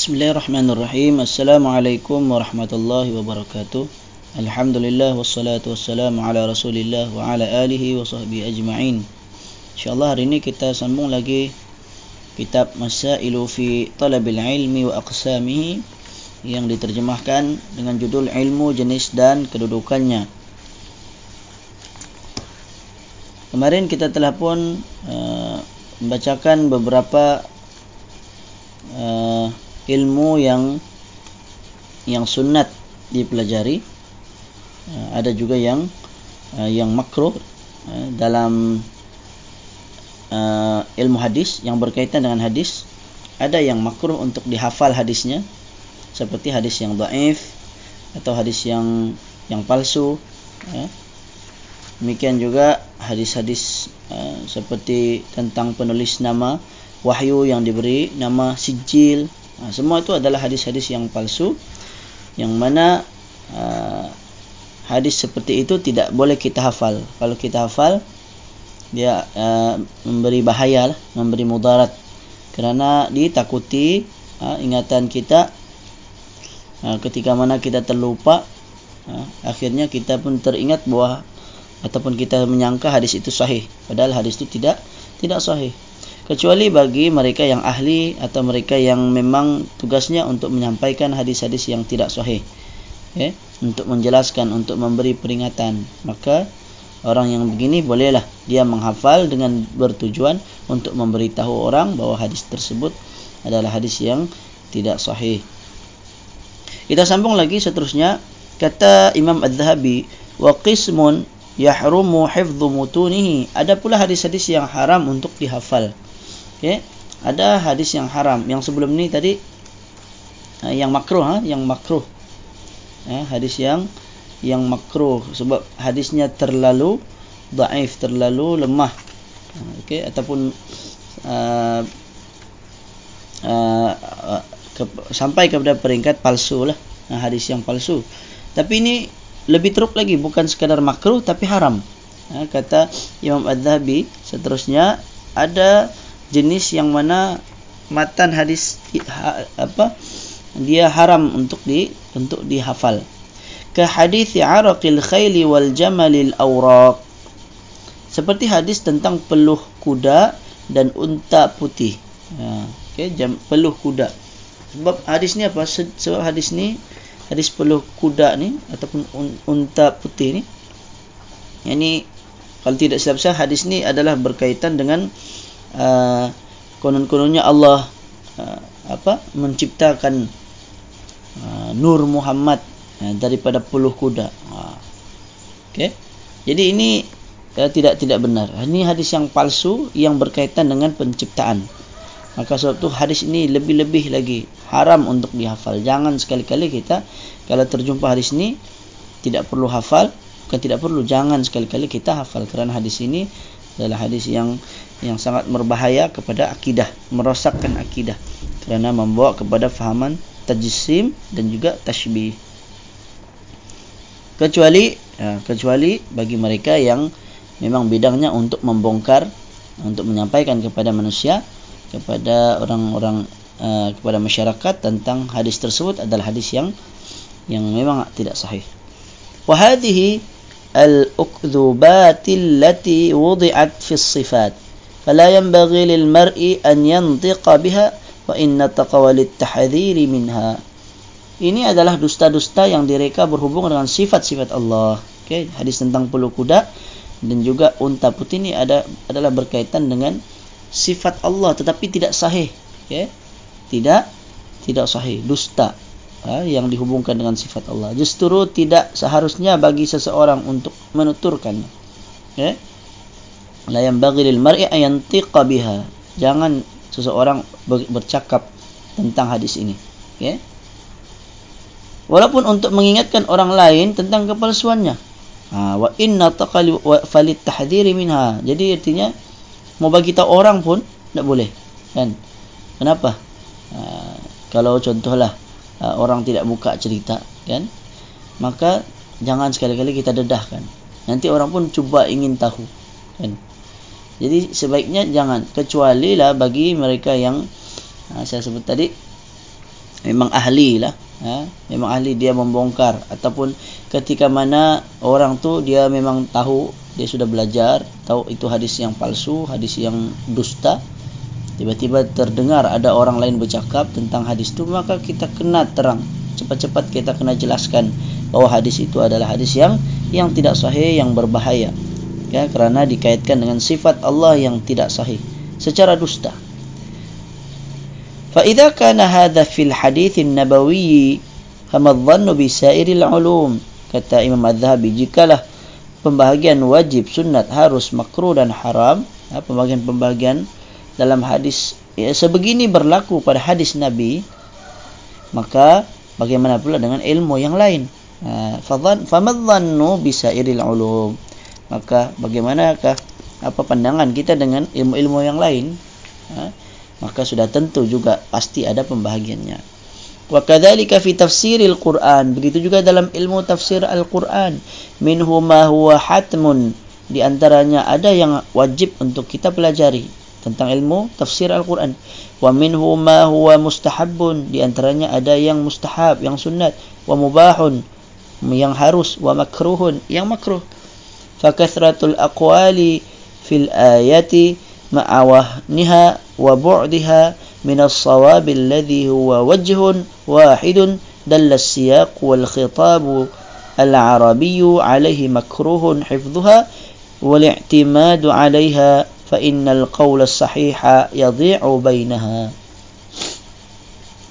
Bismillahirrahmanirrahim. Assalamualaikum warahmatullahi wabarakatuh. Alhamdulillah wassalatu wassalamu ala Rasulillah wa ala alihi wa sahbihi ajma'in. Insyaallah hari ini kita sambung lagi kitab Masailu fi Talabil Ilmi wa Aqsamihi yang diterjemahkan dengan judul Ilmu Jenis dan Kedudukannya. Kemarin kita telah pun uh, membacakan beberapa uh, ilmu yang yang sunat dipelajari. Uh, ada juga yang uh, yang makruh uh, dalam ilmu hadis yang berkaitan dengan hadis. Ada yang makruh untuk dihafal hadisnya seperti hadis yang dhaif atau hadis yang yang palsu uh, demikian juga hadis-hadis uh, seperti tentang penulis nama wahyu yang diberi nama sijil Ha, semua itu adalah hadis-hadis yang palsu yang mana uh, hadis seperti itu tidak boleh kita hafal. Kalau kita hafal dia uh, memberi bahaya, lah, memberi mudarat. Kerana ditakuti uh, ingatan kita uh, ketika mana kita terlupa uh, akhirnya kita pun teringat bahawa ataupun kita menyangka hadis itu sahih. Padahal hadis itu tidak tidak sahih kecuali bagi mereka yang ahli atau mereka yang memang tugasnya untuk menyampaikan hadis-hadis yang tidak sahih okay? untuk menjelaskan untuk memberi peringatan maka orang yang begini bolehlah dia menghafal dengan bertujuan untuk memberitahu orang bahawa hadis tersebut adalah hadis yang tidak sahih. Kita sambung lagi seterusnya. Kata Imam Az-Zahabi wa qismun yahrumu hifdhu mutunihi. Ada pula hadis-hadis yang haram untuk dihafal Okay, ada hadis yang haram. Yang sebelum ni tadi uh, yang makruh ha yang makruh. Uh, hadis yang yang makruh. Sebab hadisnya terlalu dhaif terlalu lemah. Uh, okey ataupun uh, uh, ke, sampai kepada peringkat palsu lah. Hadis yang palsu. Tapi ini lebih teruk lagi. Bukan sekadar makruh tapi haram. Uh, kata Imam Az-Zahabi seterusnya ada jenis yang mana matan hadis ha, apa dia haram untuk di untuk dihafal. Ke hadis araqil khayl wal jamal al awraq. Seperti hadis tentang peluh kuda dan unta putih. Ha okey jam peluh kuda. Sebab hadis ni apa? Sebab hadis ni hadis peluh kuda ni ataupun unta putih ni yang ni kalau tidak silap saya hadis ni adalah berkaitan dengan uh, konon-kononnya Allah uh, apa menciptakan uh, Nur Muhammad uh, daripada puluh kuda. Uh, Okey. Jadi ini uh, tidak tidak benar. Ini hadis yang palsu yang berkaitan dengan penciptaan. Maka sebab itu hadis ini lebih-lebih lagi haram untuk dihafal. Jangan sekali-kali kita kalau terjumpa hadis ini tidak perlu hafal, bukan tidak perlu jangan sekali-kali kita hafal kerana hadis ini adalah hadis yang yang sangat berbahaya kepada akidah, merosakkan akidah kerana membawa kepada fahaman tajsim dan juga tashbih. Kecuali ya, kecuali bagi mereka yang memang bidangnya untuk membongkar untuk menyampaikan kepada manusia kepada orang-orang uh, kepada masyarakat tentang hadis tersebut adalah hadis yang yang memang tidak sahih. Wa hadhihi الأكذوبات التي وضعت في الصفات فلا ينبغي للمرء أن ينطق بها وإن تقوى للتحذير منها ini adalah dusta-dusta yang direka berhubung dengan sifat-sifat Allah. Okay, hadis tentang puluh kuda dan juga unta putih ini ada adalah berkaitan dengan sifat Allah tetapi tidak sahih. Okay, tidak tidak sahih, dusta ha, yang dihubungkan dengan sifat Allah. Justru tidak seharusnya bagi seseorang untuk menuturkannya. Ya. La yang bagi lil mar'i ayantiqa biha. Jangan seseorang bercakap tentang hadis ini. Ya. Walaupun untuk mengingatkan orang lain tentang kepalsuannya. Ha, wa inna taqali wa falit tahdhiri minha. Jadi artinya mau bagi tahu orang pun tak boleh. Kan? Kenapa? Ha, kalau contohlah uh, orang tidak buka cerita kan? Maka jangan sekali-kali kita dedahkan. Nanti orang pun cuba ingin tahu kan? Jadi sebaiknya jangan kecuali lah bagi mereka yang uh, saya sebut tadi memang ahli lah ha? memang ahli dia membongkar. Ataupun ketika mana orang tu dia memang tahu dia sudah belajar tahu itu hadis yang palsu hadis yang dusta tiba-tiba terdengar ada orang lain bercakap tentang hadis itu maka kita kena terang. Cepat-cepat kita kena jelaskan bahawa hadis itu adalah hadis yang yang tidak sahih yang berbahaya. Ya kerana dikaitkan dengan sifat Allah yang tidak sahih. Secara dusta. Fa idza kana hadha fil hadits an-nabawi fama dhannu bi sa'iril ulum. Kata Imam Az-Zahabi jikalah pembahagian wajib sunat harus makruh dan haram ha, pembahagian-pembahagian dalam hadis ya, sebegini berlaku pada hadis Nabi maka bagaimana pula dengan ilmu yang lain? Ha, fadhan famadhannu bisairil ulum. Maka bagaimanakah apa pandangan kita dengan ilmu-ilmu yang lain? Ha, maka sudah tentu juga pasti ada pembahagiannya. Wa kadzalika fi tafsiril quran. Begitu juga dalam ilmu tafsir al-quran. Minhu ma huwa hatmun. Di antaranya ada yang wajib untuk kita pelajari tentang ilmu tafsir Al-Quran. Wa minhu ma huwa mustahabun di antaranya ada yang mustahab, yang sunat, wa mubahun yang harus, wa makruhun yang makruh. Fa kathratul aqwali fil ayati ma'awahniha wa bu'diha min as-sawab alladhi huwa wajhun wahidun dalla as-siyaq wal khitab al-arabiy alayhi makruhun hifdhuha wal i'timadu fa innal qawla sahiha yadhi'u bainaha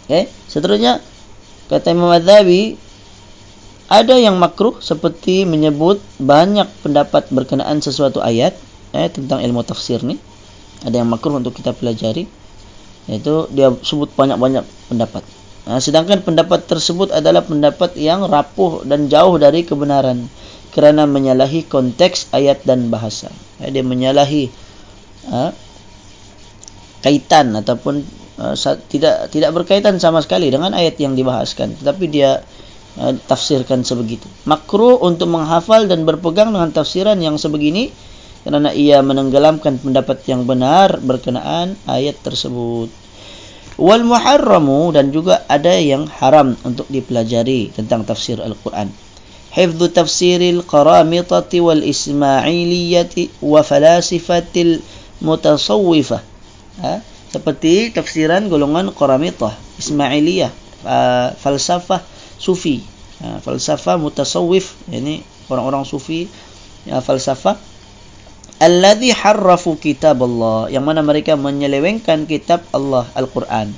okay. seterusnya kata Imam Adzabi ada yang makruh seperti menyebut banyak pendapat berkenaan sesuatu ayat eh, tentang ilmu tafsir ni. Ada yang makruh untuk kita pelajari yaitu dia sebut banyak-banyak pendapat. Nah, sedangkan pendapat tersebut adalah pendapat yang rapuh dan jauh dari kebenaran kerana menyalahi konteks ayat dan bahasa. Eh, dia menyalahi ha, kaitan ataupun uh, tidak tidak berkaitan sama sekali dengan ayat yang dibahaskan. Tetapi dia uh, tafsirkan sebegitu. Makruh untuk menghafal dan berpegang dengan tafsiran yang sebegini kerana ia menenggelamkan pendapat yang benar berkenaan ayat tersebut. Wal muharramu dan juga ada yang haram untuk dipelajari tentang tafsir al-Quran. Hifdzu tafsiril qaramitati wal ismailiyati wa falasifatil mutasawwifah. Ha? seperti tafsiran golongan Qaramitah Ismailiyah uh, falsafah sufi. Ha? falsafah mutasawwif. Ini orang-orang sufi ya, falsafah. Alladhi harrafu kitab Allah yang mana mereka menyelewengkan kitab Allah Al-Quran.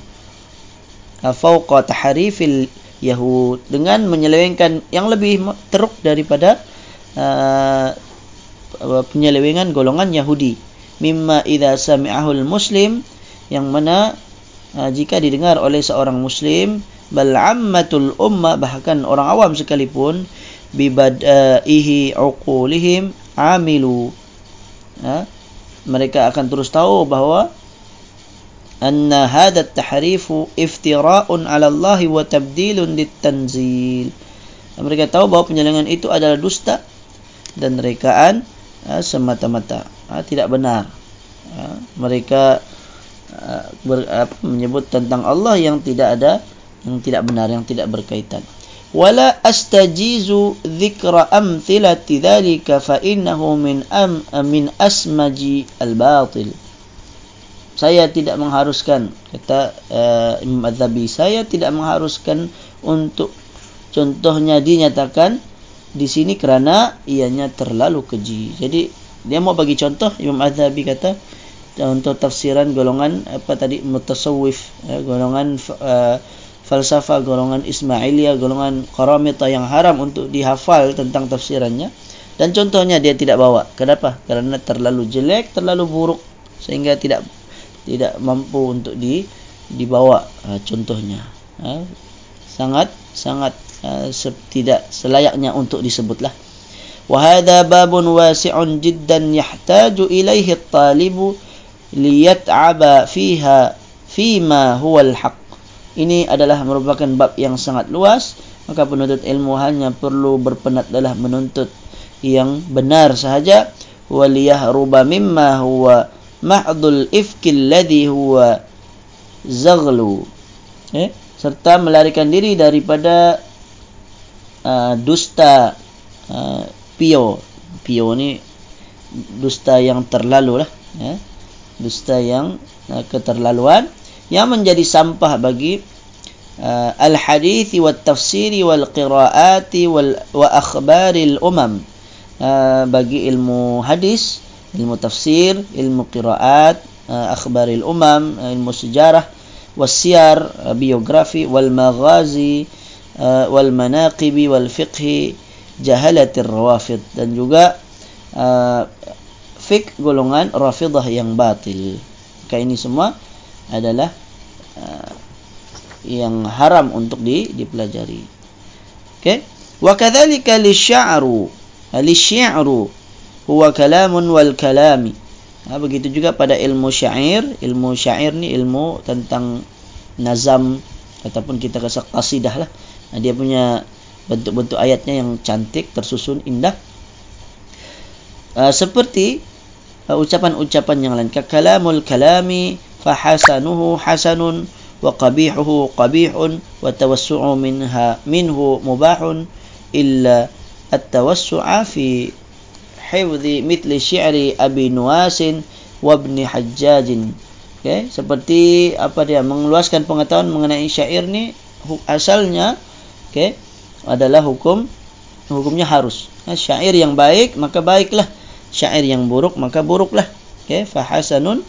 Fauqa tahrifil yahud dengan menyelewengkan yang lebih teruk daripada uh, penyelewengan golongan Yahudi mimma idza sami'ahul muslim yang mana uh, jika didengar oleh seorang muslim bal ammatul umma bahkan orang awam sekalipun bibadaihi uqulihim amilu. Ha? mereka akan terus tahu bahawa anna hadha at-tahrif iftira'un 'ala Allah wa tabdilun lit-tanzil. Mereka tahu bahawa penyelewengan itu adalah dusta dan rekaan ha, semata-mata ha, tidak benar. Ha, mereka ha, ber, apa, menyebut tentang Allah yang tidak ada yang tidak benar yang tidak berkaitan. Dzikra amthilati dhalika fa innahu min am min asmaji al-batil. Saya tidak mengharuskan kata uh, Imam Az-Zabi saya tidak mengharuskan untuk contohnya dinyatakan di sini kerana ianya terlalu keji. Jadi dia mau bagi contoh Imam Azhabi kata untuk tafsiran golongan apa tadi mutasawwif ya, golongan uh, falsafah golongan Ismailiyah golongan Qaramita yang haram untuk dihafal tentang tafsirannya dan contohnya dia tidak bawa. Kenapa? Kerana terlalu jelek, terlalu buruk sehingga tidak tidak mampu untuk di dibawa uh, contohnya. Uh, sangat sangat uh, tidak selayaknya untuk disebutlah. Hadha babun wasi'un jiddan yahtaju ilaihi at-talibu liyat'aba fiha fima huwa al-haq. Ini adalah merupakan bab yang sangat luas, maka penuntut ilmu hanya perlu berpenat dalam menuntut yang benar sahaja. waliyahruba mimma huwa mahdul ifki alladhi huwa zaghlu eh? Serta melarikan diri daripada uh, dusta uh, pio pio ni dusta yang terlalu lah ya. dusta yang uh, keterlaluan yang menjadi sampah bagi uh, al-hadith wa tafsiri wal qiraati wal wa akhbaril umam uh, bagi ilmu hadis ilmu tafsir ilmu qiraat uh, akhbaril umam uh, ilmu sejarah wasiyar uh, biografi wal maghazi uh, wal manaqibi wal fiqhi jahalatir rawafid dan juga uh, fik golongan rafidah yang batil. Maka ini semua adalah uh, yang haram untuk di, dipelajari. Okey. Wa kadzalika lisy'ru. Lisy'ru huwa kalamun wal kalami. Ha, begitu juga pada ilmu syair. Ilmu syair ni ilmu tentang nazam ataupun kita kata qasidah lah. Dia punya bentuk-bentuk ayatnya yang cantik, tersusun, indah. Uh, seperti uh, ucapan-ucapan yang lain kalamul kalami fahasanuhu hasanun wa qabihuhu qabihun wa tawassu'u minha minhu mubahun illa at-tawassu'a fi hifdhi mithli syi'ri abi nuwasin wa ibn hajjaj okay? seperti apa dia mengeluaskan pengetahuan mengenai syair ni asalnya okay? Adalah hukum hukumnya harus. Syair yang baik maka baiklah. Syair yang buruk maka buruklah. Okey fa hasanun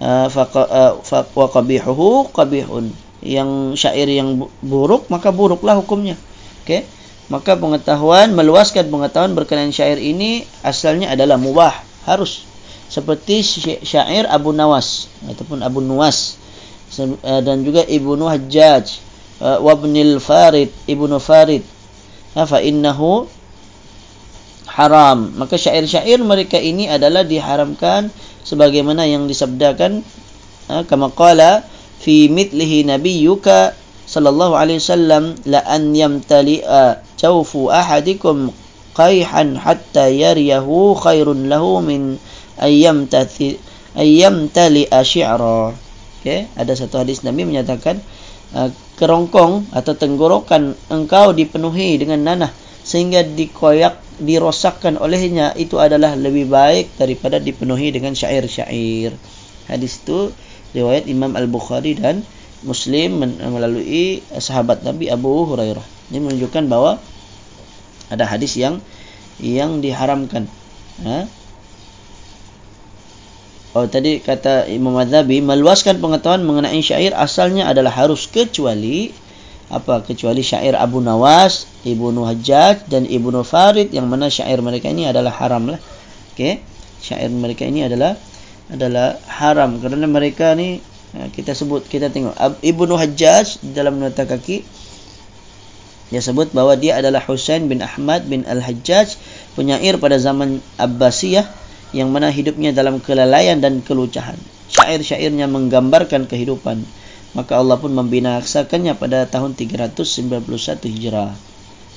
uh, fa uh, wa qabihuhu qabihun. Yang syair yang buruk maka buruklah hukumnya. Okey maka pengetahuan meluaskan pengetahuan berkenaan syair ini asalnya adalah mubah harus. Seperti syair Abu Nawas ataupun Abu Nuwas uh, dan juga Ibnu Hajjaj wa Ibnul Farid Ibnu Farid. Fa innahu haram. Maka syair-syair mereka ini adalah diharamkan sebagaimana yang disabdakan ha, kama qala fi mithlihi nabiyyuka sallallahu alaihi wasallam la an yamtali'a jawfu ahadikum qayhan hatta yariyahu khairun lahu min ayyam tathi ayyam tali asyi'ra okey ada satu hadis nabi menyatakan uh, kerongkong atau tenggorokan engkau dipenuhi dengan nanah sehingga dikoyak dirosakkan olehnya itu adalah lebih baik daripada dipenuhi dengan syair-syair. Hadis itu riwayat Imam Al-Bukhari dan Muslim melalui sahabat Nabi Abu Hurairah. Ini menunjukkan bahawa ada hadis yang yang diharamkan. Ha? Oh tadi kata Imam Madhabi meluaskan pengetahuan mengenai syair asalnya adalah harus kecuali apa kecuali syair Abu Nawas, Ibnu Hajjaj dan Ibnu Farid yang mana syair mereka ini adalah haram lah. Okey. Syair mereka ini adalah adalah haram kerana mereka ni ha, kita sebut kita tengok Ibnu Hajjaj dalam nota kaki dia sebut bahawa dia adalah Husain bin Ahmad bin Al-Hajjaj penyair pada zaman Abbasiyah yang mana hidupnya dalam kelalaian dan kelucahan. Syair-syairnya menggambarkan kehidupan maka Allah pun membinasakannya pada tahun 391 Hijrah.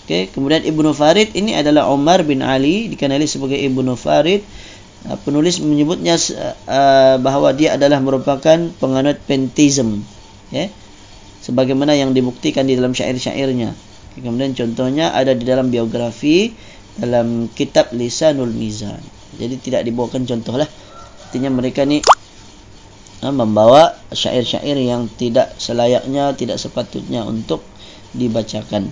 Okey, kemudian Ibnu Farid ini adalah Umar bin Ali dikenali sebagai Ibnu Farid. Uh, penulis menyebutnya uh, bahawa dia adalah merupakan penganut pentism. Ya. Sebagaimana yang dibuktikan di dalam syair-syairnya. Kemudian contohnya ada di dalam biografi dalam kitab Lisanul Mizan. Jadi tidak dibawakan contohlah. Artinya mereka ni ha, membawa syair-syair yang tidak selayaknya, tidak sepatutnya untuk dibacakan.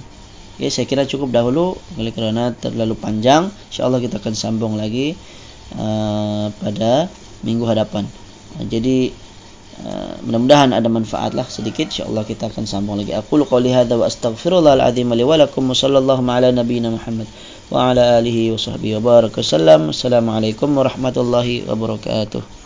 Okay, saya kira cukup dahulu oleh kerana terlalu panjang. InsyaAllah kita akan sambung lagi uh, pada minggu hadapan. Uh, jadi uh, mudah-mudahan ada manfaat lah sedikit. InsyaAllah kita akan sambung lagi. Aku luqawli hadha wa astaghfirullahaladzim li walakum wa sallallahu ala nabiyina Muhammad wa ala alihi wa sahbihi wa barakasallam. Assalamualaikum warahmatullahi wabarakatuh.